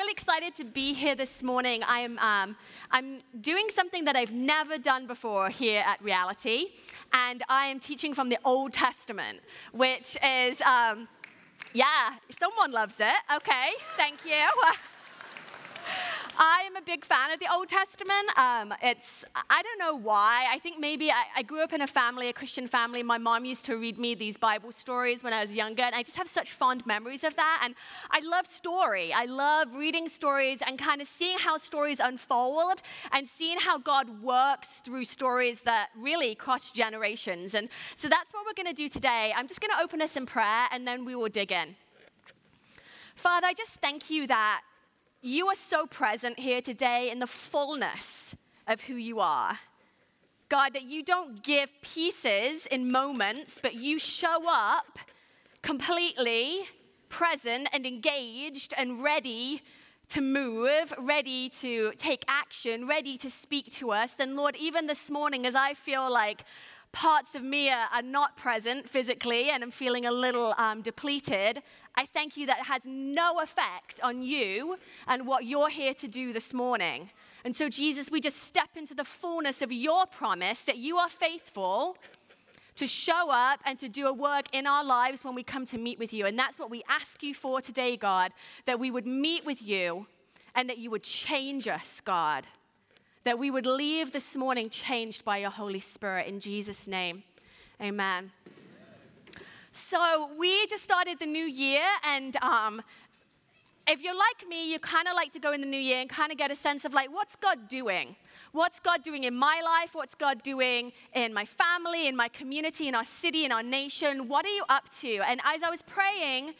really excited to be here this morning. I am, um, I'm doing something that I've never done before here at Reality, and I am teaching from the Old Testament, which is, um, yeah, someone loves it. Okay, thank you. I am a big fan of the Old Testament. Um, it's, I don't know why. I think maybe I, I, grew up in a family, a Christian family. My mom used to read me these Bible stories when I was younger, and I just have such fond memories of that. And I love story. I love reading stories and kind of seeing how stories unfold and seeing how God works through stories that really cross generations. And so that's what we're going to do today. I'm just going to open us in prayer, and then we will dig in. Father, I just thank you that you are so present here today in the fullness of who you are. God, that you don't give pieces in moments, but you show up completely present and engaged and ready to move, ready to take action, ready to speak to us. And Lord, even this morning, as I feel like parts of me are not present physically and I'm feeling a little um, depleted, I thank you that has no effect on you and what you're here to do this morning. And so, Jesus, we just step into the fullness of your promise that you are faithful to show up and to do a work in our lives when we come to meet with you. And that's what we ask you for today, God, that we would meet with you and that you would change us, God. That we would leave this morning changed by your Holy Spirit. In Jesus' name, amen. So we just started the new year, and um, if you're like me, you kind of like to go in the new year and kind of get a sense of like, what's God doing? What's God doing in my life? What's God doing in my family, in my community, in our city, in our nation? What are you up to? And as I was praying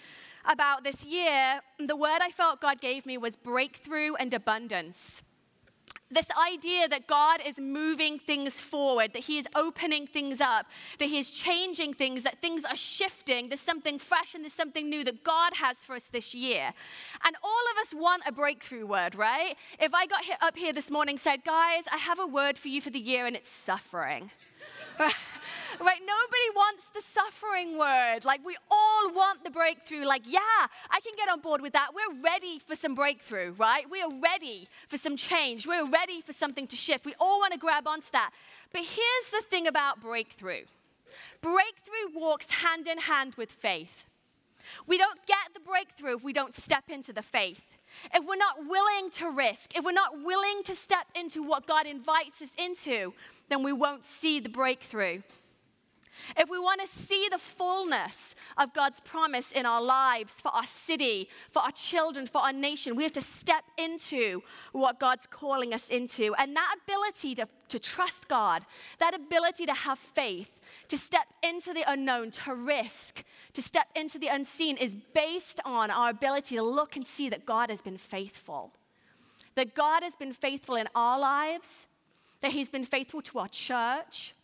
about this year, the word I felt God gave me was breakthrough and abundance this idea that God is moving things forward, that He is opening things up, that He is changing things, that things are shifting. There's something fresh and there's something new that God has for us this year. And all of us want a breakthrough word, right? If I got up here this morning said, guys, I have a word for you for the year and it's suffering. right? Nobody wants the suffering word. Like, we all want the breakthrough. Like, yeah, I can get on board with that. We're ready for some breakthrough, right? We are ready for some change. We're ready for something to shift. We all want to grab onto that. But here's the thing about breakthrough breakthrough walks hand in hand with faith. We don't get the breakthrough if we don't step into the faith. If we're not willing to risk, if we're not willing to step into what God invites us into, then we won't see the breakthrough. If we want to see the fullness of God's promise in our lives, for our city, for our children, for our nation, we have to step into what God's calling us into. And that ability to, to trust God, that ability to have faith, to step into the unknown, to risk, to step into the unseen is based on our ability to look and see that God has been faithful. That God has been faithful in our lives, that He's been faithful to our church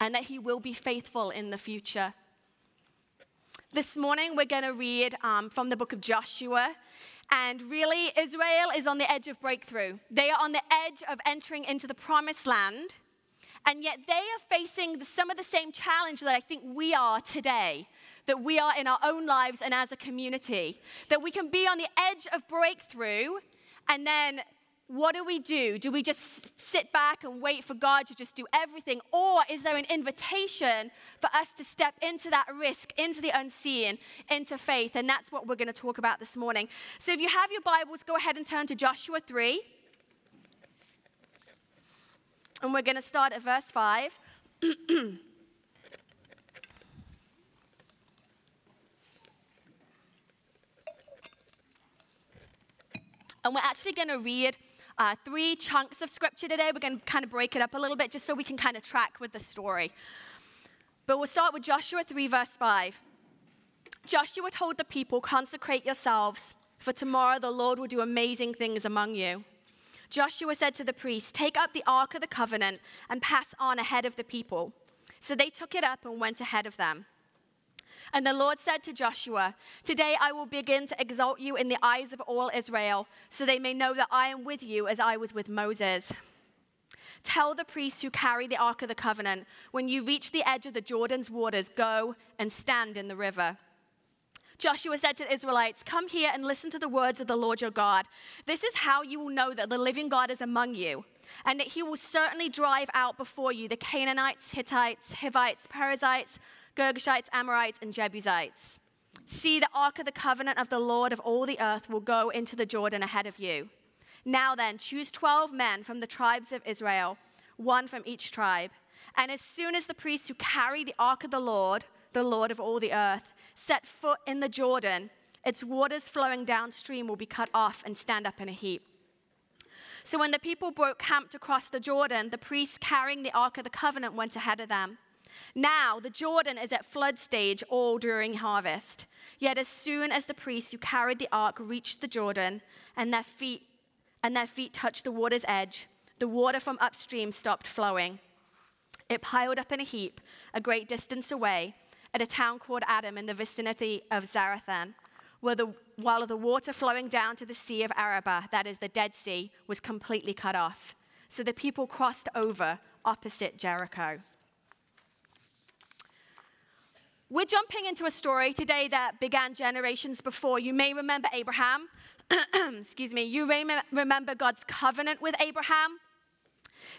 and that He will be faithful in the future. This morning, we're going to read um, from the book of Joshua. And really, Israel is on the edge of breakthrough. They are on the edge of entering into the promised land. And yet, they are facing some of the same challenge that I think we are today, that we are in our own lives and as a community. That we can be on the edge of breakthrough and then what do we do? Do we just sit back and wait for God to just do everything? Or is there an invitation for us to step into that risk, into the unseen, into faith? And that's what we're going to talk about this morning. So if you have your Bibles, go ahead and turn to Joshua 3. And we're going to start at verse 5. and we're actually going to read uh, three chunks of scripture today. We're going to kind of break it up a little bit just so we can kind of track with the story. But we'll start with Joshua 3, verse 5. Joshua told the people, Consecrate yourselves, for tomorrow the Lord will do amazing things among you. Joshua said to the priests, Take up the ark of the covenant and pass on ahead of the people. So they took it up and went ahead of them. And the Lord said to Joshua, Today I will begin to exalt you in the eyes of all Israel, so they may know that I am with you as I was with Moses. Tell the priests who carry the Ark of the Covenant, when you reach the edge of the Jordan's waters, go and stand in the river. Joshua said to the Israelites, Come here and listen to the words of the Lord your God. This is how you will know that the living God is among you, and that he will certainly drive out before you the Canaanites, Hittites, Hivites, Perizzites, Girgashites, Amorites, and Jebusites. See, the ark of the covenant of the Lord of all the earth will go into the Jordan ahead of you. Now then, choose 12 men from the tribes of Israel, one from each tribe. And as soon as the priests who carry the ark of the Lord, the Lord of all the earth, set foot in the Jordan, its waters flowing downstream will be cut off and stand up in a heap. So when the people broke camp to cross the Jordan, the priests carrying the Ark of the Covenant went ahead of them. Now the Jordan is at flood stage all during harvest. Yet as soon as the priests who carried the ark reached the Jordan and their feet and their feet touched the water's edge, the water from upstream stopped flowing. It piled up in a heap a great distance away at a town called Adam in the vicinity of Zarethan, where the, while the water flowing down to the Sea of Arabah, that is the Dead Sea, was completely cut off. So the people crossed over opposite Jericho. We're jumping into a story today that began generations before. You may remember Abraham. Excuse me. You may remember God's covenant with Abraham.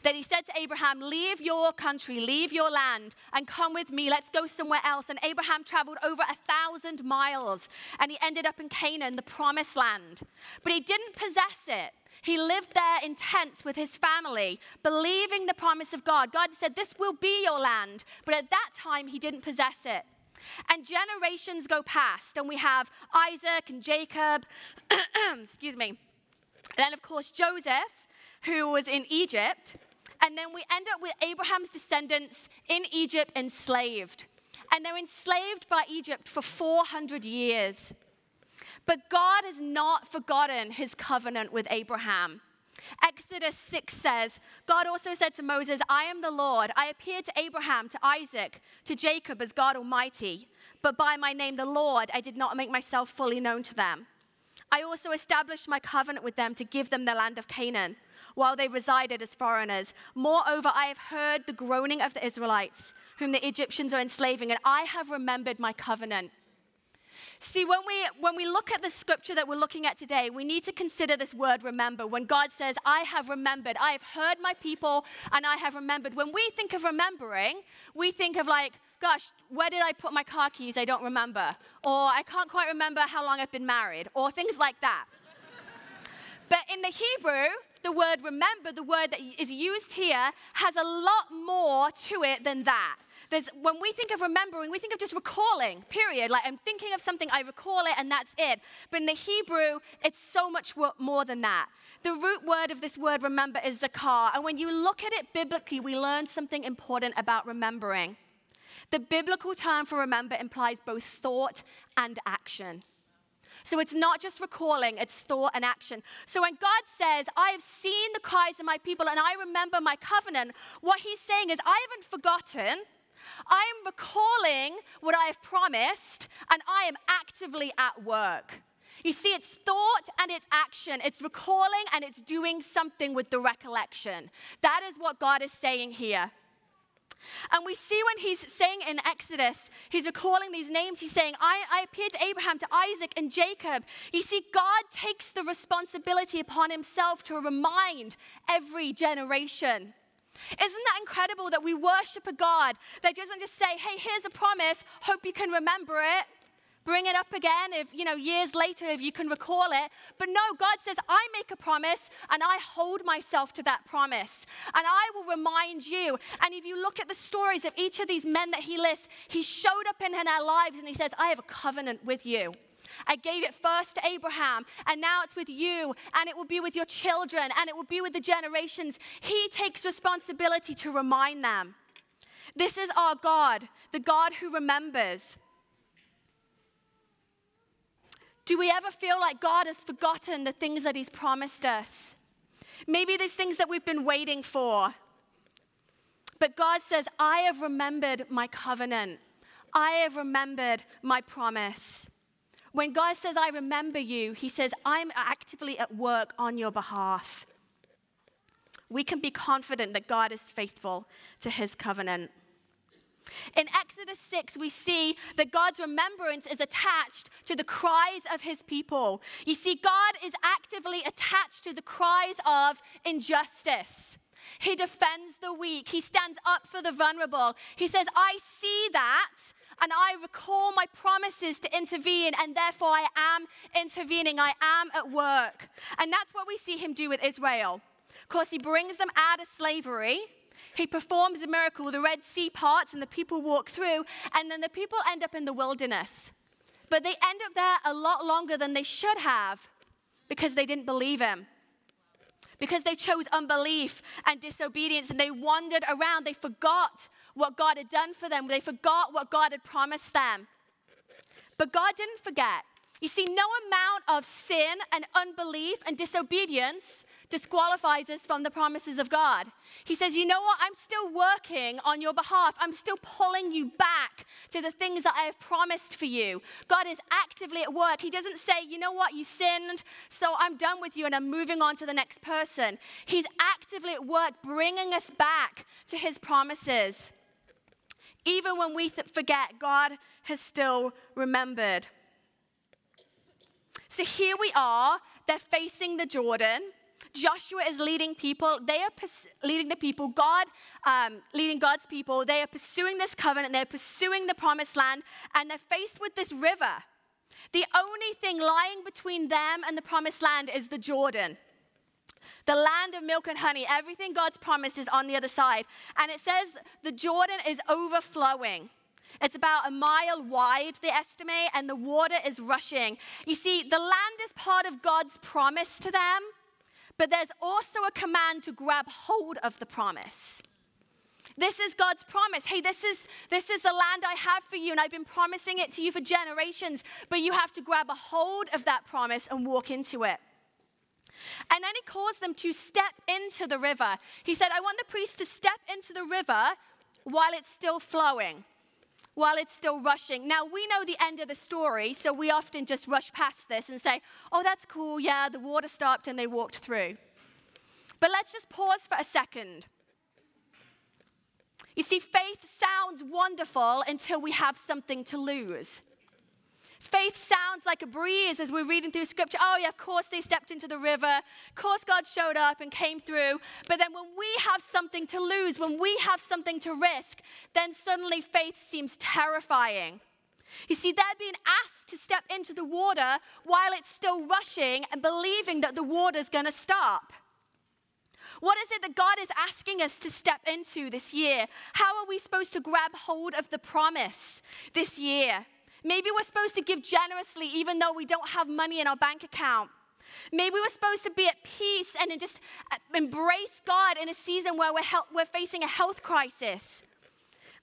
That he said to Abraham, Leave your country, leave your land, and come with me. Let's go somewhere else. And Abraham traveled over a thousand miles and he ended up in Canaan, the promised land. But he didn't possess it. He lived there in tents with his family, believing the promise of God. God said, This will be your land. But at that time, he didn't possess it. And generations go past, and we have Isaac and Jacob, excuse me. And then, of course, Joseph who was in Egypt. And then we end up with Abraham's descendants in Egypt enslaved. And they're enslaved by Egypt for 400 years. But God has not forgotten his covenant with Abraham. Exodus 6 says, God also said to Moses, I am the Lord. I appeared to Abraham, to Isaac, to Jacob as God Almighty, but by my name, the Lord, I did not make myself fully known to them. I also established my covenant with them to give them the land of Canaan while they resided as foreigners. Moreover, I have heard the groaning of the Israelites, whom the Egyptians are enslaving, and I have remembered my covenant. See, when we, when we look at the scripture that we're looking at today, we need to consider this word remember. When God says, I have remembered, I have heard my people, and I have remembered. When we think of remembering, we think of like, gosh, where did I put my car keys? I don't remember. Or I can't quite remember how long I've been married, or things like that. but in the Hebrew, the word remember, the word that is used here, has a lot more to it than that. There's, when we think of remembering, we think of just recalling, period. Like I'm thinking of something, I recall it, and that's it. But in the Hebrew, it's so much more than that. The root word of this word remember is zakar. And when you look at it biblically, we learn something important about remembering. The biblical term for remember implies both thought and action. So it's not just recalling, it's thought and action. So when God says, I have seen the cries of my people and I remember my covenant, what he's saying is, I haven't forgotten. I am recalling what I have promised and I am actively at work. You see, it's thought and it's action. It's recalling and it's doing something with the recollection. That is what God is saying here. And we see when he's saying in Exodus, he's recalling these names, he's saying, I, I appeared to Abraham, to Isaac, and Jacob. You see, God takes the responsibility upon himself to remind every generation. Isn't that incredible that we worship a God that doesn't just say, hey, here's a promise, hope you can remember it? bring it up again if, you know, years later if you can recall it. But no, God says, I make a promise and I hold myself to that promise. And I will remind you. And if you look at the stories of each of these men that he lists, he showed up in their lives and he says, I have a covenant with you. I gave it first to Abraham, and now it's with you, and it will be with your children, and it will be with the generations. He takes responsibility to remind them. This is our God, the God who remembers. Do we ever feel like God has forgotten the things that He's promised us? Maybe there's things that we've been waiting for. But God says, I have remembered my covenant. I have remembered my promise. When God says, I remember you, He says, I'm actively at work on your behalf. We can be confident that God is faithful to His covenant. In Exodus 6, we see that God's remembrance is attached to the cries of his people. You see, God is actively attached to the cries of injustice. He defends the weak. He stands up for the vulnerable. He says, I see that and I recall my promises to intervene, and therefore I am intervening. I am at work. And that's what we see him do with Israel. Of course, he brings them out of slavery. He performs a miracle. The Red Sea parts, and the people walk through, and then the people end up in the wilderness. But they end up there a lot longer than they should have because they didn't believe him because they chose unbelief and disobedience and they wandered around. They forgot what God had done for them, they forgot what God had promised them. But God didn't forget. You see, no amount of sin and unbelief and disobedience disqualifies us from the promises of God. He says, You know what? I'm still working on your behalf. I'm still pulling you back to the things that I have promised for you. God is actively at work. He doesn't say, You know what? You sinned, so I'm done with you and I'm moving on to the next person. He's actively at work bringing us back to his promises. Even when we th- forget, God has still remembered. So here we are, they're facing the Jordan. Joshua is leading people. They are pers- leading the people. God, um, leading God's people. They are pursuing this covenant. They're pursuing the promised land, and they're faced with this river. The only thing lying between them and the promised land is the Jordan. The land of milk and honey. Everything God's promised is on the other side. And it says the Jordan is overflowing. It's about a mile wide, they estimate, and the water is rushing. You see, the land is part of God's promise to them, but there's also a command to grab hold of the promise. This is God's promise. Hey, this is, this is the land I have for you, and I've been promising it to you for generations, but you have to grab a hold of that promise and walk into it. And then he calls them to step into the river. He said, I want the priests to step into the river while it's still flowing while it's still rushing. Now, we know the end of the story, so we often just rush past this and say, oh, that's cool, yeah, the water stopped and they walked through. But let's just pause for a second. You see, faith sounds wonderful until we have something to lose. Faith sounds like a breeze as we're reading through scripture. Oh, yeah, of course they stepped into the river. Of course God showed up and came through. But then when we have something to lose, when we have something to risk, then suddenly faith seems terrifying. You see, they're being asked to step into the water while it's still rushing and believing that the water's going to stop. What is it that God is asking us to step into this year? How are we supposed to grab hold of the promise this year? Maybe we're supposed to give generously even though we don't have money in our bank account. Maybe we're supposed to be at peace and just uh, embrace God in a season where we're, we're facing a health crisis.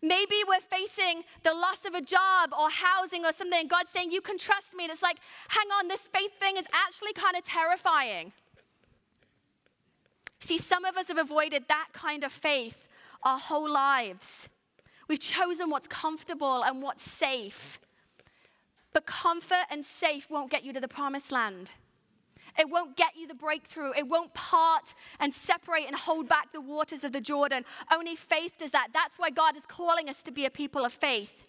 Maybe we're facing the loss of a job or housing or something, and God's saying, You can trust me. And it's like, hang on, this faith thing is actually kind of terrifying. See, some of us have avoided that kind of faith our whole lives. We've chosen what's comfortable and what's safe. But comfort and safe won't get you to the promised land. It won't get you the breakthrough. It won't part and separate and hold back the waters of the Jordan. Only faith does that. That's why God is calling us to be a people of faith.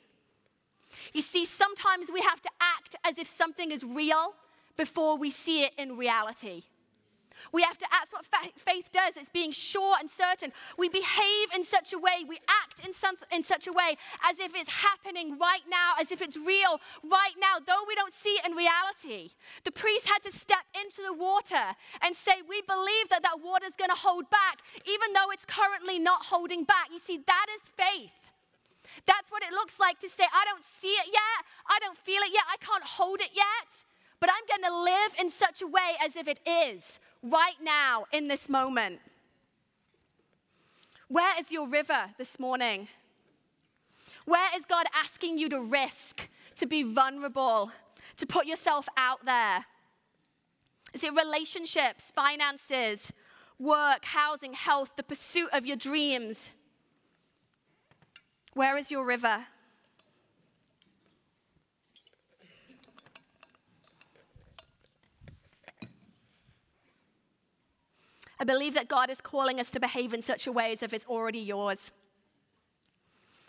You see, sometimes we have to act as if something is real before we see it in reality. We have to, that's what faith does. It's being sure and certain. We behave in such a way, we act in, some, in such a way as if it's happening right now, as if it's real right now, though we don't see it in reality. The priest had to step into the water and say, We believe that that water is going to hold back, even though it's currently not holding back. You see, that is faith. That's what it looks like to say, I don't see it yet, I don't feel it yet, I can't hold it yet, but I'm going to live in such a way as if it is right now in this moment. Where is your river this morning? Where is God asking you to risk, to be vulnerable, to put yourself out there? Is it relationships, finances, work, housing, health, the pursuit of your dreams? Where is your river? I believe that God is calling us to behave in such a way as if it's already yours.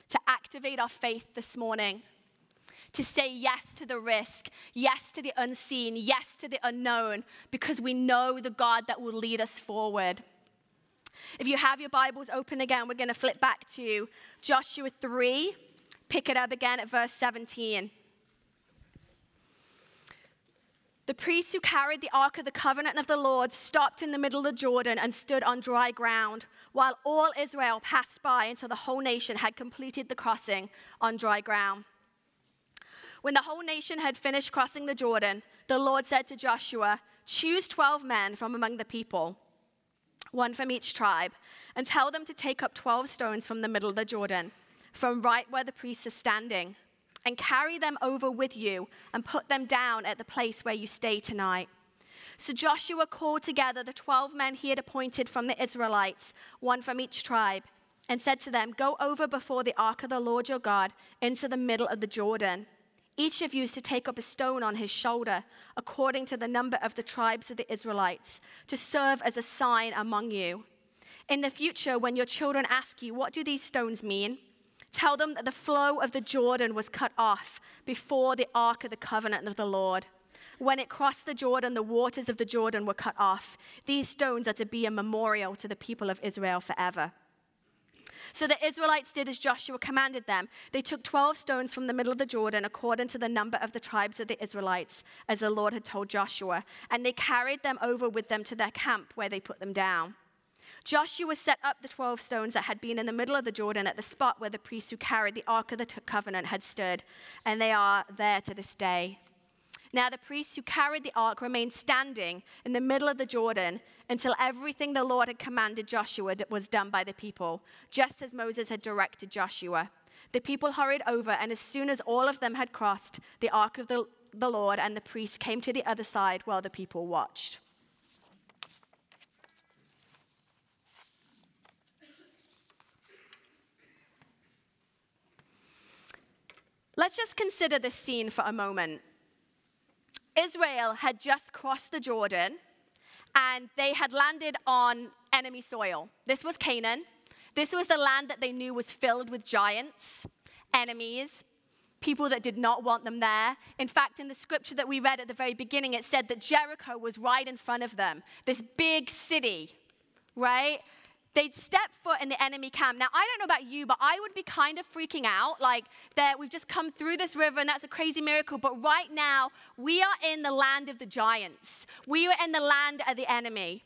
to activate our faith this morning, to say yes to the risk, yes to the unseen, yes to the unknown, because we know the God that will lead us forward. If you have your Bibles open again, we're going to flip back to Joshua 3, pick it up again at verse 17. The priests who carried the Ark of the Covenant of the Lord stopped in the middle of Jordan and stood on dry ground, while all Israel passed by until the whole nation had completed the crossing on dry ground. When the whole nation had finished crossing the Jordan, the Lord said to Joshua, Choose 12 men from among the people, one from each tribe, and tell them to take up 12 stones from the middle of the Jordan, from right where the priests are standing and carry them over with you and put them down at the place where you stay tonight. So Joshua called together the 12 men he had appointed from the Israelites, one from each tribe, and said to them, Go over before the ark of the Lord your God into the middle of the Jordan. Each of you is to take up a stone on his shoulder, according to the number of the tribes of the Israelites, to serve as a sign among you. In the future, when your children ask you, What do these stones mean? Tell them that the flow of the Jordan was cut off before the ark of the covenant of the Lord. When it crossed the Jordan, the waters of the Jordan were cut off. These stones are to be a memorial to the people of Israel forever. So the Israelites did as Joshua commanded them. They took 12 stones from the middle of the Jordan, according to the number of the tribes of the Israelites, as the Lord had told Joshua, and they carried them over with them to their camp where they put them down. Joshua set up the 12 stones that had been in the middle of the Jordan at the spot where the priests who carried the Ark of the Covenant had stood, and they are there to this day. Now, the priests who carried the ark remained standing in the middle of the Jordan until everything the Lord had commanded Joshua was done by the people, just as Moses had directed Joshua. The people hurried over, and as soon as all of them had crossed, the ark of the, the Lord and the priests came to the other side while the people watched. Let's just consider this scene for a moment. Israel had just crossed the Jordan and they had landed on enemy soil. This was Canaan. This was the land that they knew was filled with giants, enemies, people that did not want them there. In fact, in the scripture that we read at the very beginning, it said that Jericho was right in front of them, this big city, right? They'd step foot in the enemy camp. Now, I don't know about you, but I would be kind of freaking out. Like, that we've just come through this river and that's a crazy miracle. But right now, we are in the land of the giants, we are in the land of the enemy.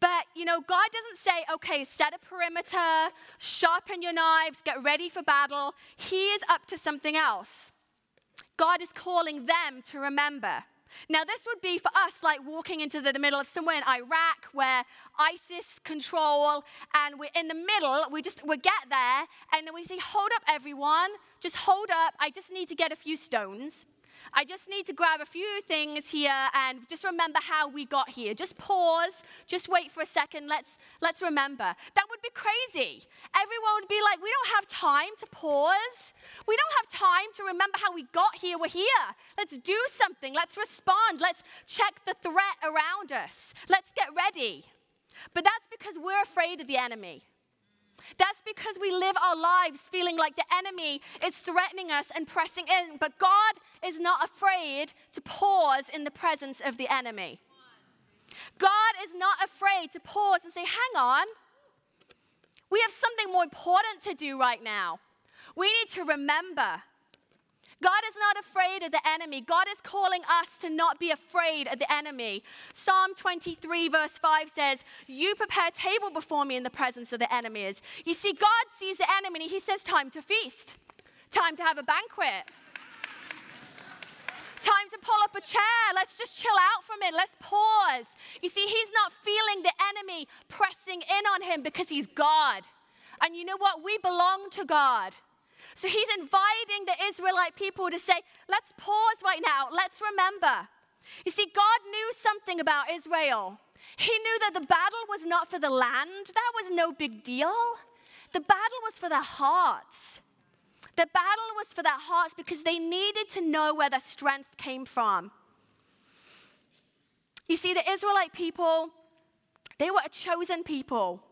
But, you know, God doesn't say, okay, set a perimeter, sharpen your knives, get ready for battle. He is up to something else. God is calling them to remember. Now, this would be for us like walking into the, the, middle of somewhere in Iraq where ISIS control, and we're in the middle. We just we get there, and then we say, "Hold up, everyone! Just hold up! I just need to get a few stones." I just need to grab a few things here and just remember how we got here. Just pause, just wait for a second. Let's let's remember. That would be crazy. Everyone would be like, "We don't have time to pause. We don't have time to remember how we got here. We're here. Let's do something. Let's respond. Let's check the threat around us. Let's get ready." But that's because we're afraid of the enemy. That's because we live our lives feeling like the enemy is threatening us and pressing in. But God is not afraid to pause in the presence of the enemy. God is not afraid to pause and say, hang on, we have something more important to do right now. We need to remember God is not afraid of the enemy. God is calling us to not be afraid of the enemy. Psalm 23, verse 5 says, You prepare table before me in the presence of the enemies. You see, God sees the enemy and he says, Time to feast, time to have a banquet. Time to pull up a chair. Let's just chill out from it. Let's pause. You see, he's not feeling the enemy pressing in on him because he's God. And you know what? We belong to God. So he's inviting the Israelite people to say, let's pause right now, let's remember. You see, God knew something about Israel. He knew that the battle was not for the land, that was no big deal. The battle was for their hearts. The battle was for their hearts because they needed to know where their strength came from. You see, the Israelite people, they were a chosen people.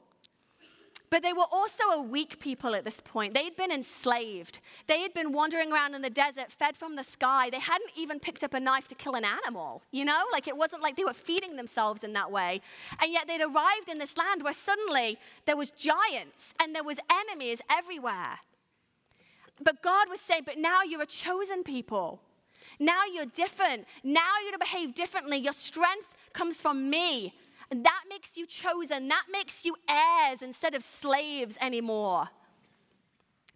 But they were also a weak people at this point. They had been enslaved. They had been wandering around in the desert, fed from the sky. They hadn't even picked up a knife to kill an animal, you know? Like it wasn't like they were feeding themselves in that way. And yet they'd arrived in this land where suddenly there was giants and there was enemies everywhere. But God was saying, but now you're a chosen people. Now you're different. Now you're to behave differently. Your strength comes from me. And that makes you chosen. That makes you heirs instead of slaves anymore.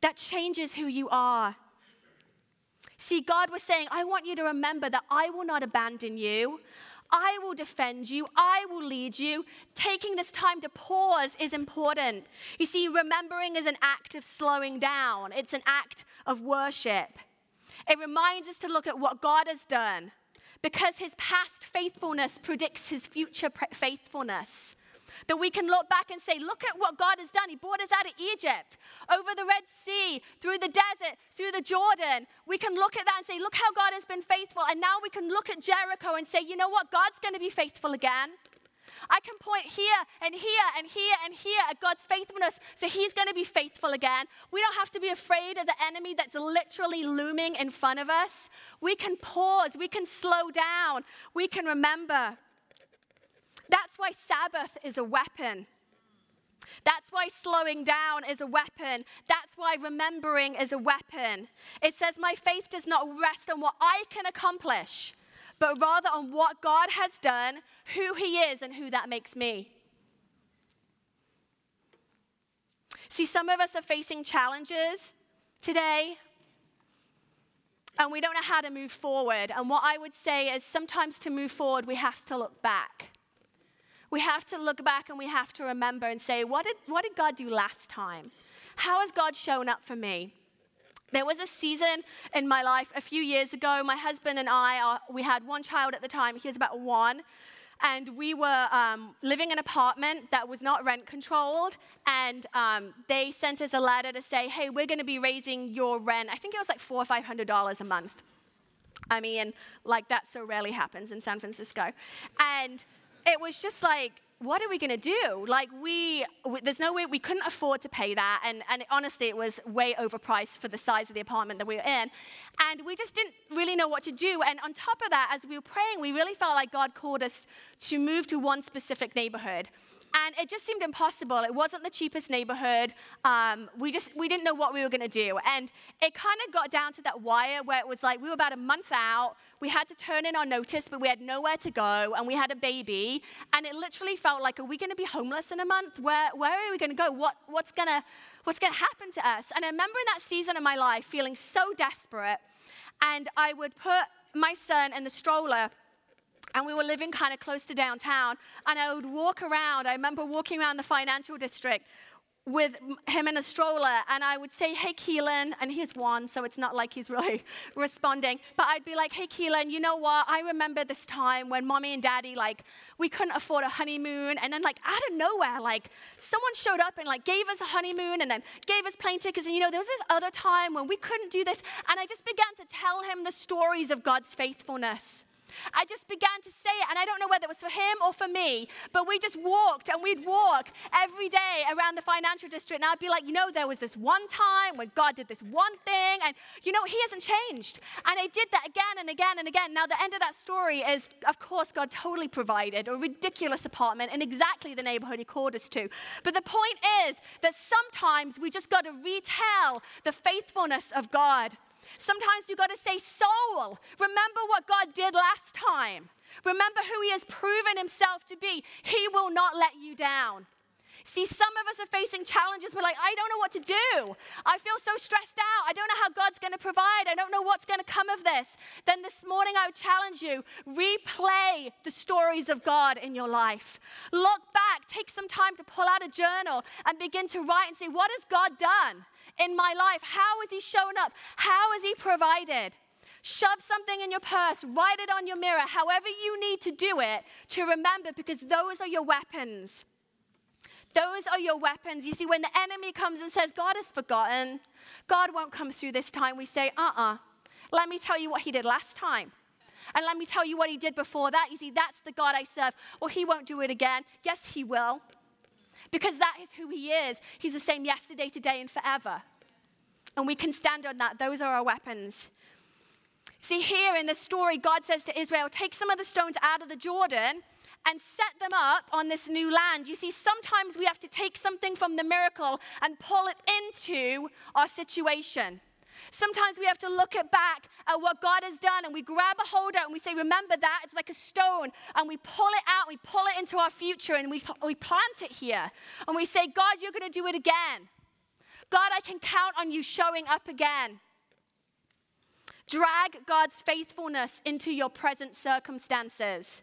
That changes who you are. See, God was saying, I want you to remember that I will not abandon you. I will defend you. I will lead you. Taking this time to pause is important. You see, remembering is an act of slowing down, it's an act of worship. It reminds us to look at what God has done because his past faithfulness predicts his future faithfulness. That we can look back and say, look at what God has done. He brought us out of Egypt, over the Red Sea, through the desert, through the Jordan. We can look at that and say, look how God has been faithful. And now we can look at Jericho and say, you know what? God's going to be faithful again. I can point here and here and here and here at God's faithfulness. So He's going to be faithful again. We don't have to be afraid of the enemy that's literally looming in front of us. We can pause, we can slow down, we can remember. That's why Sabbath is a weapon. That's why slowing down is a weapon. That's why remembering is a weapon. It says, My faith does not rest on what I can accomplish, but rather on what God has done, who He is, and who that makes me. See, some of us are facing challenges today, and we don't know how to move forward. And what I would say is sometimes to move forward, we have to look back. We have to look back and we have to remember and say, what did, what did God do last time? How has God shown up for me? There was a season in my life a few years ago. My husband and I, uh, we had one child at the time. He was about one. And we were um, living in an apartment that was not rent controlled. And um, they sent us a letter to say, hey, we're going to be raising your rent. I think it was like four or five hundred dollars a month. I mean, like that so rarely happens in San Francisco. And it was just like, what are we going to do? Like, we, there's no way, we couldn't afford to pay that. And, and honestly, it was way overpriced for the size of the apartment that we were in. And we just didn't really know what to do. And on top of that, as we were praying, we really felt like God called us to move to one specific neighborhood. And it just seemed impossible. It wasn't the cheapest neighborhood. Um, we just we didn't know what we were going to do. And it kind of got down to that wire where it was like we were about a month out. We had to turn in our notice, but we had nowhere to go, and we had a baby. And it literally felt like, are we going to be homeless in a month? Where where are we going to go? What what's gonna what's gonna happen to us? And I remember in that season of my life feeling so desperate, and I would put my son in the stroller and we were living kind of close to downtown. And I would walk around. I remember walking around the financial district with him in a stroller, and I would say, Hey, Keelan, and he's one, so it's not like he's really responding. But I'd be like, Hey, Keelan, you know what? I remember this time when mommy and daddy, like, we couldn't afford a honeymoon, and then, like, out of nowhere, like, someone showed up and, like, gave us a honeymoon and then gave us plane tickets. And, you know, there was this other time when we couldn't do this, and I just began to tell him the stories of God's faithfulness. I just began to say it, and I don't know whether it was for him or for me, but we just walked and we'd walk every day around the financial district. And I'd be like, you know, there was this one time when God did this one thing, and you know, He hasn't changed. And I did that again and again and again. Now, the end of that story is, of course, God totally provided a ridiculous apartment in exactly the neighborhood He called us to. But the point is that sometimes we just got to retell the faithfulness of God. Sometimes you've got to say, Soul, remember what God did last time. Remember who He has proven Himself to be. He will not let you down. See, some of us are facing challenges. We're like, I don't know what to do. I feel so stressed out. I don't know how God's going to provide. I don't know what's going to come of this. Then this morning, I would challenge you replay the stories of God in your life. Look back, take some time to pull out a journal and begin to write and say, What has God done in my life? How has He shown up? How has He provided? Shove something in your purse, write it on your mirror, however you need to do it to remember, because those are your weapons. Those are your weapons. You see, when the enemy comes and says, God has forgotten, God won't come through this time, we say, uh uh-uh. uh. Let me tell you what he did last time. And let me tell you what he did before that. You see, that's the God I serve. Well, he won't do it again. Yes, he will. because that is who He is. He's the same yesterday, today, and forever. And we can stand on that. Those are our weapons. See, here in the story, God says to Israel, Take some of the stones out of the Jordan and set them up on this new land. You see, sometimes we have to take something from the miracle and pull it into our situation. Sometimes we have to look back at what God has done and we grab a hold of it and we say, Remember that? It's like a stone. And we pull it out, we pull it into our future and we, we plant it here. And we say, God, you're going to do it again. God, I can count on you showing up again. Drag God's faithfulness into your present circumstances.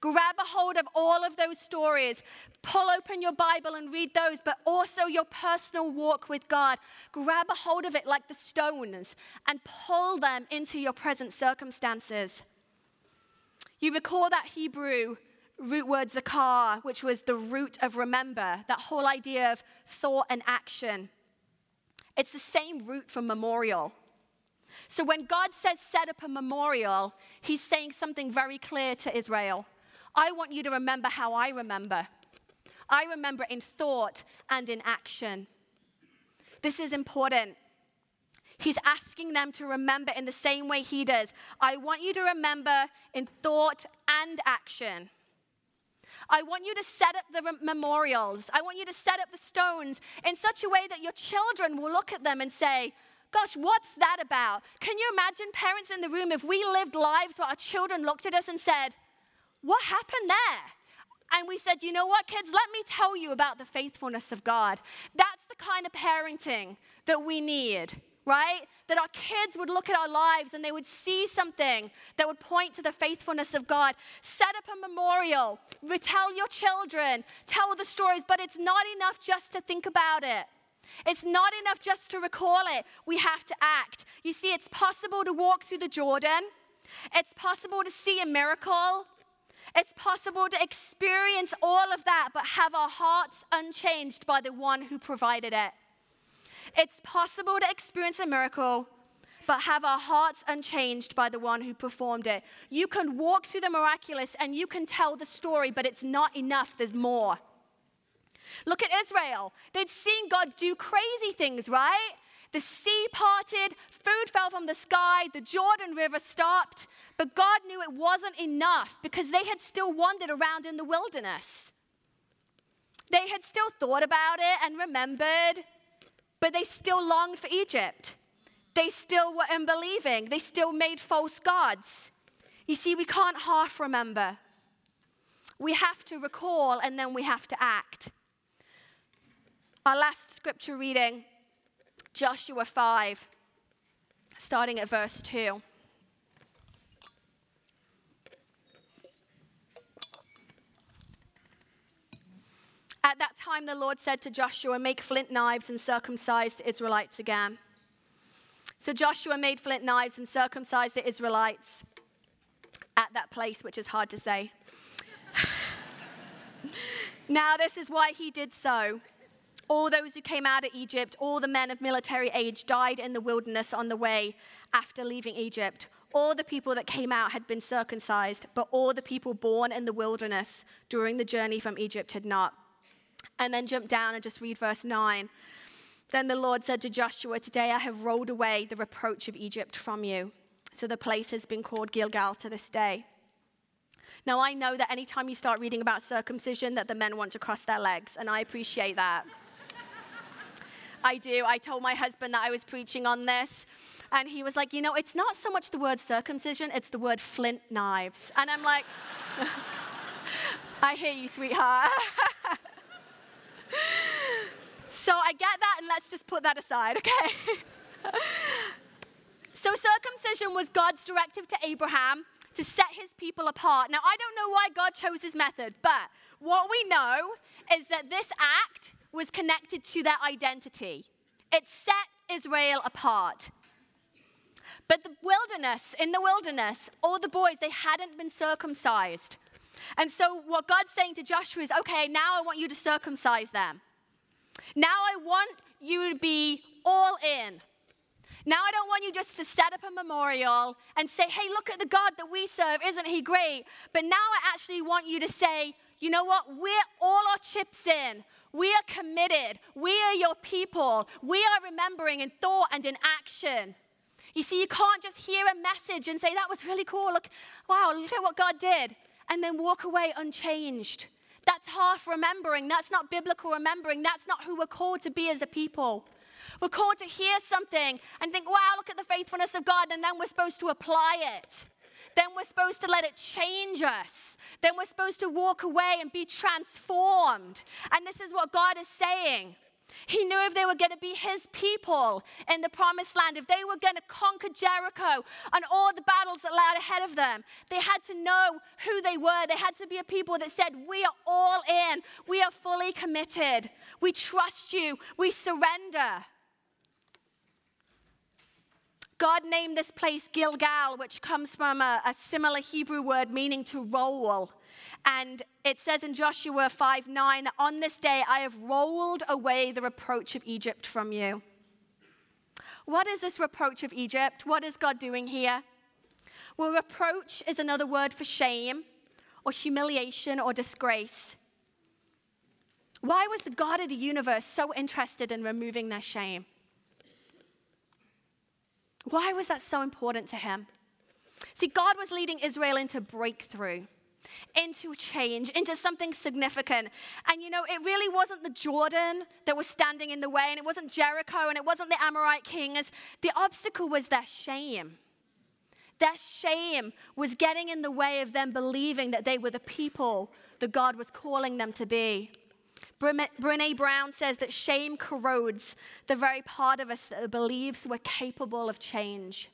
Grab a hold of all of those stories. Pull open your Bible and read those, but also your personal walk with God. Grab a hold of it like the stones and pull them into your present circumstances. You recall that Hebrew root word zakar, which was the root of remember, that whole idea of thought and action. It's the same root for memorial. So when God says set up a memorial, he's saying something very clear to Israel. I want you to remember how I remember. I remember in thought and in action. This is important. He's asking them to remember in the same way he does. I want you to remember in thought and action. I want you to set up the memorials. I want you to set up the stones in such a way that your children will look at them and say, Gosh, what's that about? Can you imagine parents in the room if we lived lives where our children looked at us and said, what happened there? And we said, you know what, kids, let me tell you about the faithfulness of God. That's the kind of parenting that we need, right? That our kids would look at our lives and they would see something that would point to the faithfulness of God. Set up a memorial, retell your children, tell the stories, but it's not enough just to think about it. It's not enough just to recall it. We have to act. You see, it's possible to walk through the Jordan. It's possible to see a miracle. It's possible to experience all of that, but have our hearts unchanged by the one who provided it. It's possible to experience a miracle, but have our hearts unchanged by the one who performed it. You can walk through the miraculous and you can tell the story, but it's not enough, there's more. Look at Israel. They'd seen God do crazy things, right? The sea parted, food fell from the sky, the Jordan River stopped, but God knew it wasn't enough because they had still wandered around in the wilderness. They had still thought about it and remembered, but they still longed for Egypt. They still were unbelieving. They still made false gods. You see, we can't half remember. We have to recall and then we have to act. Our last scripture reading Joshua 5, starting at verse 2. At that time, the Lord said to Joshua, Make flint knives and circumcise the Israelites again. So Joshua made flint knives and circumcised the Israelites at that place, which is hard to say. now, this is why he did so. All those who came out of Egypt, all the men of military age, died in the wilderness on the way after leaving Egypt. All the people that came out had been circumcised, but all the people born in the wilderness during the journey from Egypt had not. And then jump down and just read verse 9. Then the Lord said to Joshua, Today I have rolled away the reproach of Egypt from you. So the place has been called Gilgal to this day. Now I know that anytime you start reading about circumcision, that the men want to cross their legs, and I appreciate that. I do. I told my husband that I was preaching on this. And he was like, you know, it's not so much the word circumcision, it's the word flint knives. And I'm like, I hear you, sweetheart. so I get that, and let's just put that aside, okay? so circumcision was God's directive to Abraham to set his people apart. Now, I don't know why God chose his method, but what we know is that this act was connected to their identity. It set Israel apart. But the wilderness, in the wilderness, all the boys, they hadn't been circumcised. And so, what God's saying to Joshua is okay, now I want you to circumcise them. Now I want you to be all in. Now I don't want you just to set up a memorial and say, hey, look at the God that we serve. Isn't he great? But now I actually want you to say, you know what? We're all our chips in. We are committed. We are your people. We are remembering in thought and in action. You see, you can't just hear a message and say, that was really cool. Look, wow, look at what God did. And then walk away unchanged. That's half remembering. That's not biblical remembering. That's not who we're called to be as a people. We're called to hear something and think, wow, look at the faithfulness of God. And then we're supposed to apply it. Then we're supposed to let it change us. Then we're supposed to walk away and be transformed. And this is what God is saying. He knew if they were going to be his people in the promised land, if they were going to conquer Jericho and all the battles that lay ahead of them, they had to know who they were. They had to be a people that said, We are all in, we are fully committed, we trust you, we surrender. God named this place Gilgal, which comes from a, a similar Hebrew word meaning to roll. And it says in Joshua 5 9, On this day I have rolled away the reproach of Egypt from you. What is this reproach of Egypt? What is God doing here? Well, reproach is another word for shame or humiliation or disgrace. Why was the God of the universe so interested in removing their shame? Why was that so important to him? See, God was leading Israel into breakthrough into change, into something significant. And you know, it really wasn't the Jordan that was standing in the way, and it wasn't Jericho, and it wasn't the Amorite kings. The obstacle was their shame. Their shame was getting in the way of them believing that they were the people that God was calling them to be. Brene Brown says that shame corrodes the very part of us that believes we're capable of change.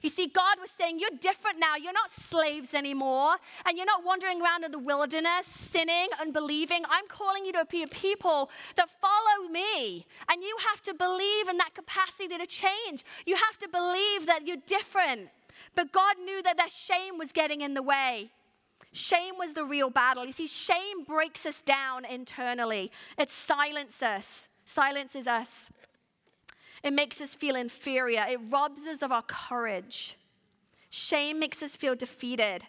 You see, God was saying, You're different now. You're not slaves anymore. And you're not wandering around in the wilderness, sinning, unbelieving. I'm calling you to be a people that follow me. And you have to believe in that capacity to change. You have to believe that you're different. But God knew that that shame was getting in the way. Shame was the real battle. You see, shame breaks us down internally, it silences us, silences us. It makes us feel inferior. It robs us of our courage. Shame makes us feel defeated,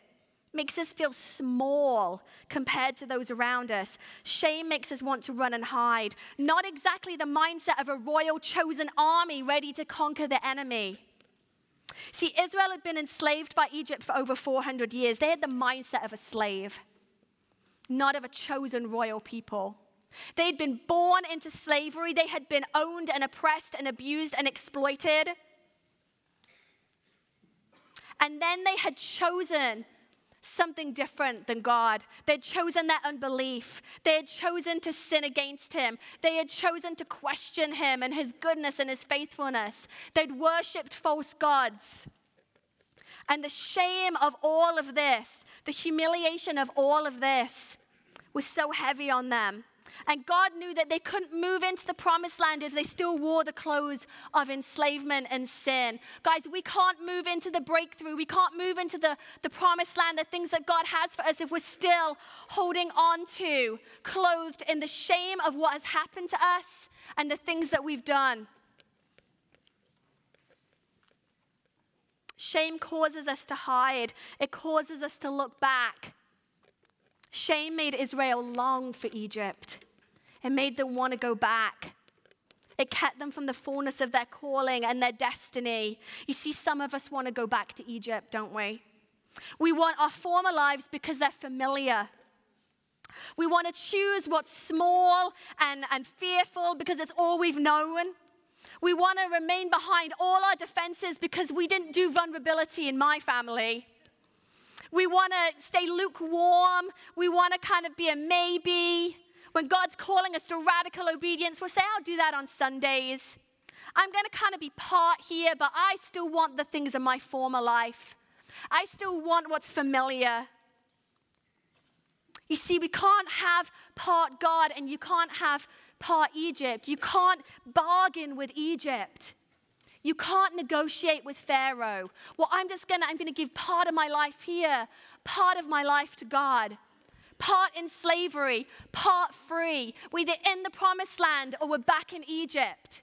makes us feel small compared to those around us. Shame makes us want to run and hide. Not exactly the mindset of a royal chosen army ready to conquer the enemy. See, Israel had been enslaved by Egypt for over 400 years. They had the mindset of a slave, not of a chosen royal people. They had been born into slavery, they had been owned and oppressed and abused and exploited. And then they had chosen something different than God. They'd chosen their unbelief. They had chosen to sin against Him. They had chosen to question Him and His goodness and His faithfulness. They'd worshiped false gods. And the shame of all of this, the humiliation of all of this, was so heavy on them. And God knew that they couldn't move into the promised land if they still wore the clothes of enslavement and sin. Guys, we can't move into the breakthrough. We can't move into the, the promised land, the things that God has for us, if we're still holding on to, clothed in the shame of what has happened to us and the things that we've done. Shame causes us to hide, it causes us to look back. Shame made Israel long for Egypt. It made them want to go back. It kept them from the fullness of their calling and their destiny. You see, some of us want to go back to Egypt, don't we? We want our former lives because they're familiar. We want to choose what's small and, and fearful because it's all we've known. We want to remain behind all our defenses because we didn't do vulnerability in my family. We want to stay lukewarm. We want to kind of be a maybe. When God's calling us to radical obedience, we'll say, I'll do that on Sundays. I'm going to kind of be part here, but I still want the things of my former life. I still want what's familiar. You see, we can't have part God and you can't have part Egypt. You can't bargain with Egypt. You can't negotiate with Pharaoh. Well, I'm just gonna, I'm gonna give part of my life here, part of my life to God. Part in slavery, part free. We're either in the promised land or we're back in Egypt.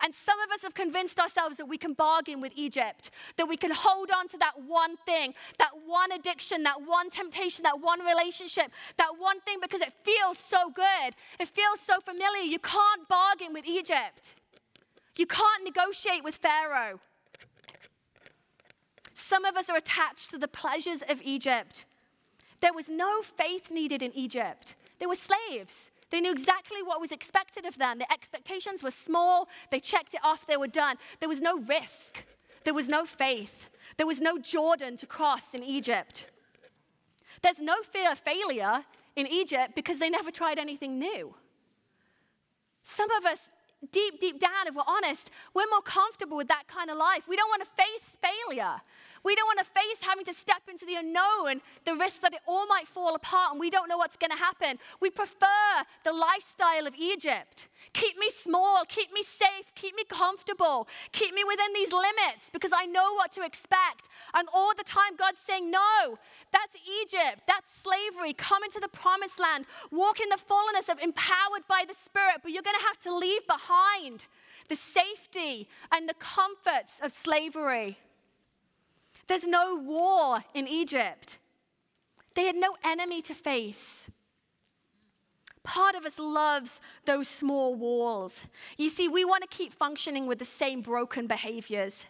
And some of us have convinced ourselves that we can bargain with Egypt, that we can hold on to that one thing, that one addiction, that one temptation, that one relationship, that one thing because it feels so good. It feels so familiar. You can't bargain with Egypt. You can't negotiate with Pharaoh. Some of us are attached to the pleasures of Egypt. There was no faith needed in Egypt. They were slaves. They knew exactly what was expected of them. The expectations were small. They checked it off. They were done. There was no risk. There was no faith. There was no Jordan to cross in Egypt. There's no fear of failure in Egypt because they never tried anything new. Some of us deep, deep down, if we're honest, we're more comfortable with that kind of life. We don't want to face failure. We don't want to face having to step into the unknown, the risk that it all might fall apart and we don't know what's going to happen. We prefer the lifestyle of Egypt. Keep me small, keep me safe, keep me comfortable, keep me within these limits because I know what to expect. And all the time, God's saying, No, that's Egypt, that's slavery. Come into the promised land, walk in the fullness of empowered by the Spirit, but you're going to have to leave behind the safety and the comforts of slavery. There's no war in Egypt. They had no enemy to face. Part of us loves those small walls. You see, we want to keep functioning with the same broken behaviors.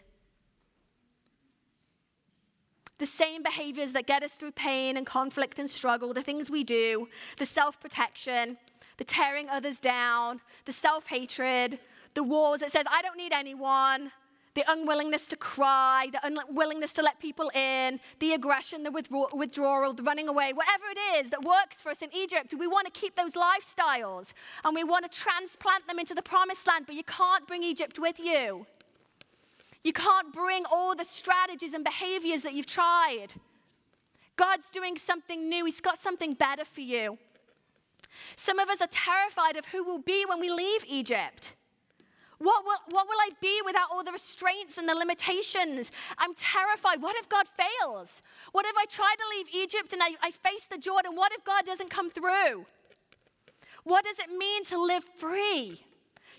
The same behaviors that get us through pain and conflict and struggle, the things we do, the self protection, the tearing others down, the self hatred, the walls that says, I don't need anyone, the unwillingness to cry, the unwillingness to let people in, the aggression, the withdrawal, the running away, whatever it is that works for us in Egypt, we want to keep those lifestyles and we want to transplant them into the promised land, but you can't bring Egypt with you. You can't bring all the strategies and behaviors that you've tried. God's doing something new, He's got something better for you. Some of us are terrified of who we'll be when we leave Egypt. What will, what will I be without all the restraints and the limitations? I'm terrified. What if God fails? What if I try to leave Egypt and I, I face the Jordan? What if God doesn't come through? What does it mean to live free?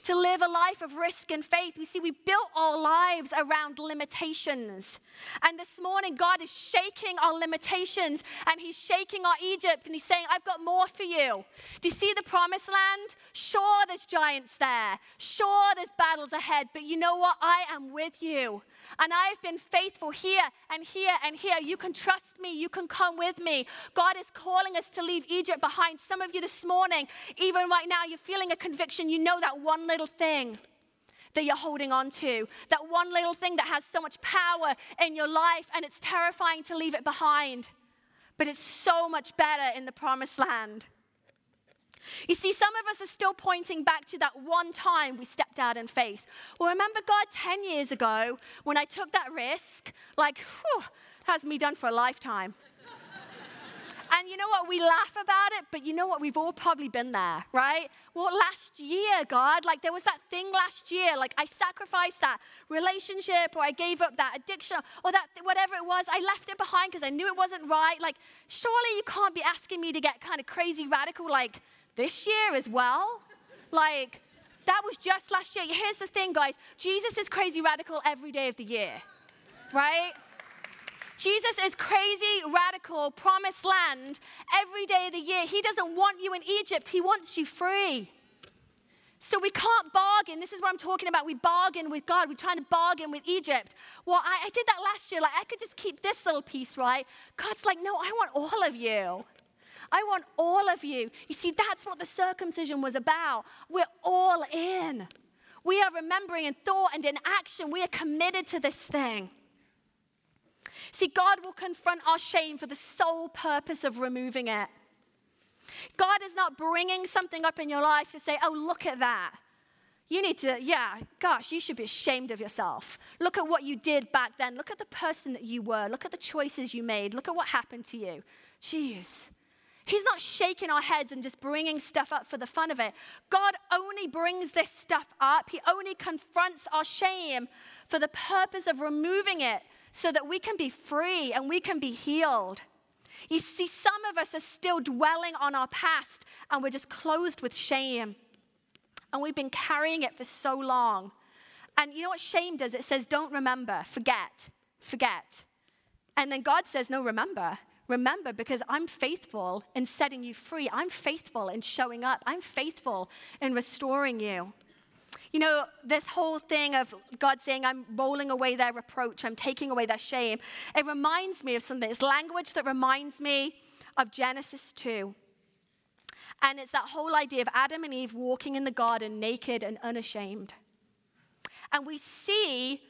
To live a life of risk and faith. We see we built our lives around limitations. And this morning, God is shaking our limitations and He's shaking our Egypt and He's saying, I've got more for you. Do you see the promised land? Sure, there's giants there. Sure, there's battles ahead. But you know what? I am with you. And I've been faithful here and here and here. You can trust me. You can come with me. God is calling us to leave Egypt behind. Some of you this morning, even right now, you're feeling a conviction. You know that one little thing that you're holding on to, that one little thing that has so much power in your life, and it's terrifying to leave it behind. But it's so much better in the promised land. You see, some of us are still pointing back to that one time we stepped out in faith. Well, remember God 10 years ago when I took that risk? Like, whew, has me done for a lifetime. And you know what? We laugh about it, but you know what? We've all probably been there, right? Well, last year, God, like there was that thing last year, like I sacrificed that relationship or I gave up that addiction or that whatever it was. I left it behind because I knew it wasn't right. Like, surely you can't be asking me to get kind of crazy radical like this year as well? Like, that was just last year. Here's the thing, guys Jesus is crazy radical every day of the year, right? Jesus is crazy, radical, promised land every day of the year. He doesn't want you in Egypt, He wants you free. So we can't bargain. This is what I'm talking about. We bargain with God. We're trying to bargain with Egypt. Well, I, I did that last year. Like, I could just keep this little piece, right? God's like, no, I want all of you. I want all of you. You see, that's what the circumcision was about. We're all in. We are remembering in thought and in action. We are committed to this thing. See, God will confront our shame for the sole purpose of removing it. God is not bringing something up in your life to say, oh, look at that. You need to, yeah, gosh, you should be ashamed of yourself. Look at what you did back then. Look at the person that you were. Look at the choices you made. Look at what happened to you. Jeez. He's not shaking our heads and just bringing stuff up for the fun of it. God only brings this stuff up. He only confronts our shame for the purpose of removing it so that we can be free and we can be healed. You see, some of us are still dwelling on our past and we're just clothed with shame. And we've been carrying it for so long. And you know what shame does? It says, don't remember, forget, forget. And then God says, no, remember. Remember, because I'm faithful in setting you free. I'm faithful in showing up. I'm faithful in restoring you. You know, this whole thing of God saying, I'm rolling away their reproach, I'm taking away their shame, it reminds me of something. It's language that reminds me of Genesis 2. And it's that whole idea of Adam and Eve walking in the garden naked and unashamed. And we see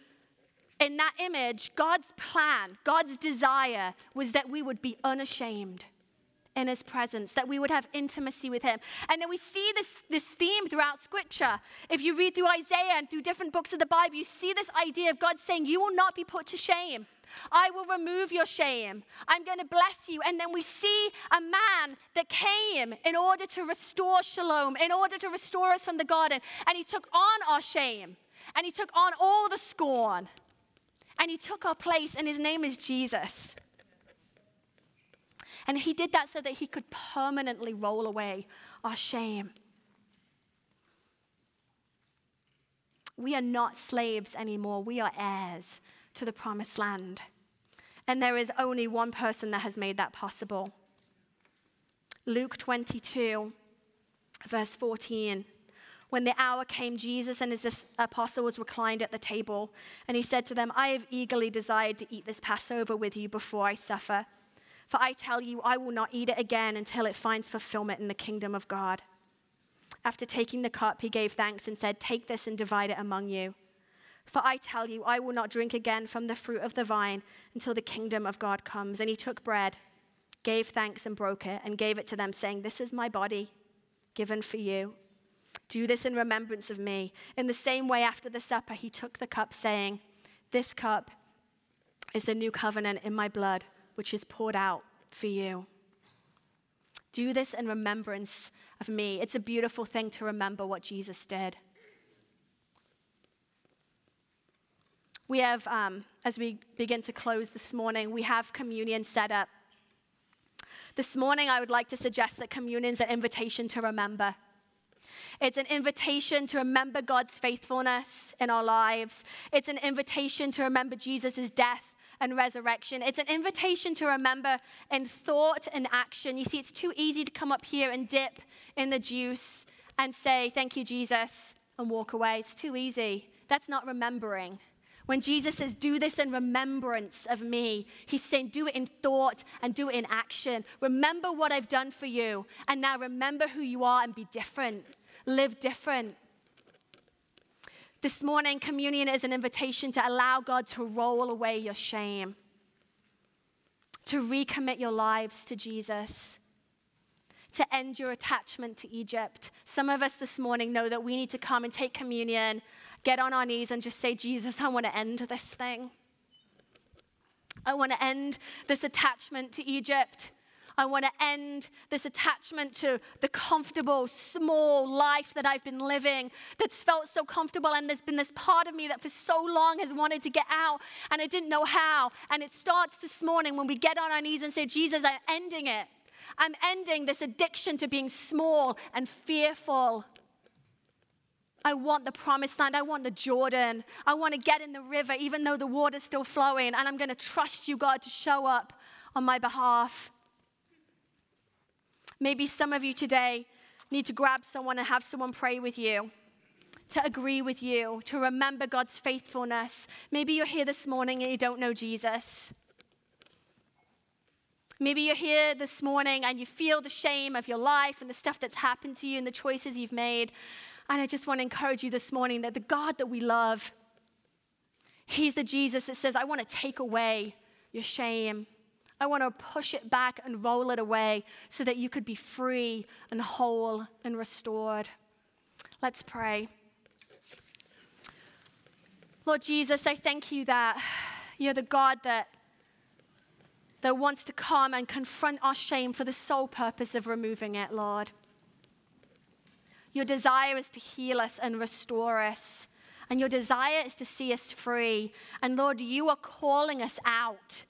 in that image God's plan, God's desire was that we would be unashamed in his presence, that we would have intimacy with him. And then we see this, this theme throughout scripture. If you read through Isaiah and through different books of the Bible, you see this idea of God saying, You will not be put to shame. I will remove your shame. I'm going to bless you. And then we see a man that came in order to restore shalom, in order to restore us from the garden. And he took on our shame, and he took on all the scorn, and he took our place, and his name is Jesus. And he did that so that he could permanently roll away our shame. We are not slaves anymore, we are heirs to the promised land. And there is only one person that has made that possible. Luke 22, verse 14. When the hour came, Jesus and his apostles reclined at the table, and he said to them, I have eagerly desired to eat this Passover with you before I suffer. For I tell you, I will not eat it again until it finds fulfillment in the kingdom of God. After taking the cup, he gave thanks and said, Take this and divide it among you. For I tell you, I will not drink again from the fruit of the vine until the kingdom of God comes. And he took bread, gave thanks, and broke it, and gave it to them, saying, This is my body given for you. Do this in remembrance of me. In the same way, after the supper, he took the cup, saying, This cup is the new covenant in my blood, which is poured out for you. Do this in remembrance of me. It's a beautiful thing to remember what Jesus did. We have, um, as we begin to close this morning, we have communion set up. This morning, I would like to suggest that communion is an invitation to remember. It's an invitation to remember God's faithfulness in our lives. It's an invitation to remember Jesus' death and resurrection. It's an invitation to remember in thought and action. You see, it's too easy to come up here and dip in the juice and say, Thank you, Jesus, and walk away. It's too easy. That's not remembering. When Jesus says, Do this in remembrance of me, he's saying, Do it in thought and do it in action. Remember what I've done for you, and now remember who you are and be different. Live different. This morning, communion is an invitation to allow God to roll away your shame, to recommit your lives to Jesus, to end your attachment to Egypt. Some of us this morning know that we need to come and take communion get on our knees and just say, Jesus, I want to end this thing. I want to end this attachment to Egypt. I want to end this attachment to the comfortable, small life that I've been living that's felt so comfortable. And there's been this part of me that for so long has wanted to get out and I didn't know how. And it starts this morning when we get on our knees and say, Jesus, I'm ending it. I'm ending this addiction to being small and fearful I want the promised land. I want the Jordan. I want to get in the river, even though the water's still flowing. And I'm going to trust you, God, to show up on my behalf. Maybe some of you today need to grab someone and have someone pray with you, to agree with you, to remember God's faithfulness. Maybe you're here this morning and you don't know Jesus. Maybe you're here this morning and you feel the shame of your life and the stuff that's happened to you and the choices you've made. And I just want to encourage you this morning that the God that we love, He's the Jesus that says, I want to take away your shame. I want to push it back and roll it away so that you could be free and whole and restored. Let's pray. Lord Jesus, I thank you that you're the God that, that wants to come and confront our shame for the sole purpose of removing it, Lord. Your desire is to heal us and restore us. And your desire is to see us free. And Lord, you are calling us out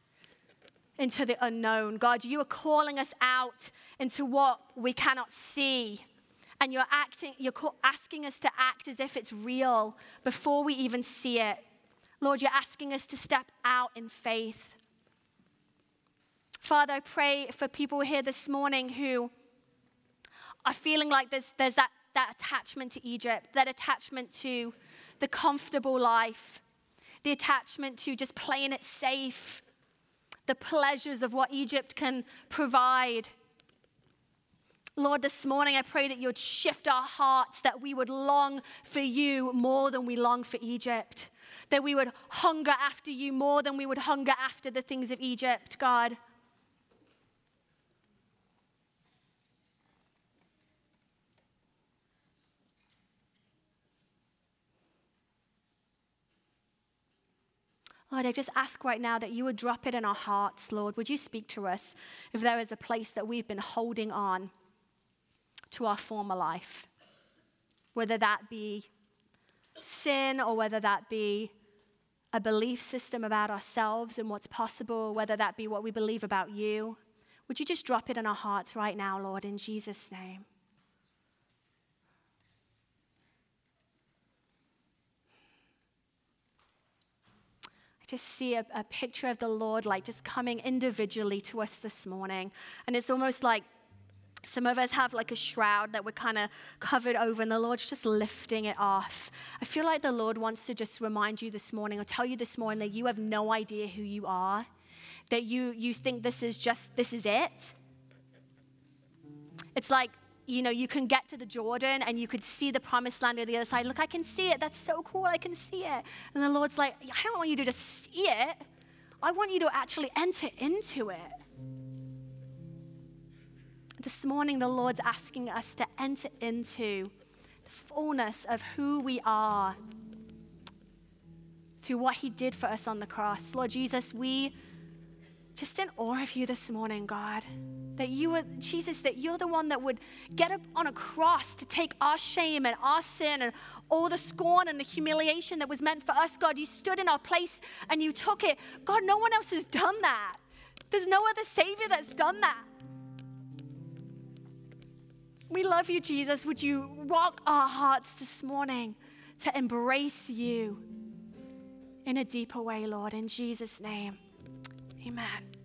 into the unknown. God, you are calling us out into what we cannot see and you're acting, you're asking us to act as if it's real before we even see it. Lord, you're asking us to step out in faith. Father, I pray for people here this morning who are feeling like there's, there's that, that attachment to Egypt, that attachment to the comfortable life, the attachment to just playing it safe, the pleasures of what Egypt can provide. Lord, this morning I pray that you would shift our hearts, that we would long for you more than we long for Egypt, that we would hunger after you more than we would hunger after the things of Egypt, God. Lord, I just ask right now that you would drop it in our hearts, Lord. Would you speak to us if there is a place that we've been holding on to our former life? Whether that be sin or whether that be a belief system about ourselves and what's possible, whether that be what we believe about you. Would you just drop it in our hearts right now, Lord, in Jesus' name? Just see a, a picture of the Lord like just coming individually to us this morning. And it's almost like some of us have like a shroud that we're kind of covered over, and the Lord's just lifting it off. I feel like the Lord wants to just remind you this morning or tell you this morning that you have no idea who you are, that you, you think this is just, this is it. It's like you know, you can get to the Jordan and you could see the promised land on the other side. Look, I can see it. That's so cool. I can see it. And the Lord's like, I don't want you to just see it. I want you to actually enter into it. This morning, the Lord's asking us to enter into the fullness of who we are through what He did for us on the cross. Lord Jesus, we just in awe of you this morning, God. That you were, Jesus, that you're the one that would get up on a cross to take our shame and our sin and all the scorn and the humiliation that was meant for us, God. You stood in our place and you took it. God, no one else has done that. There's no other Savior that's done that. We love you, Jesus. Would you rock our hearts this morning to embrace you in a deeper way, Lord, in Jesus' name? Amen.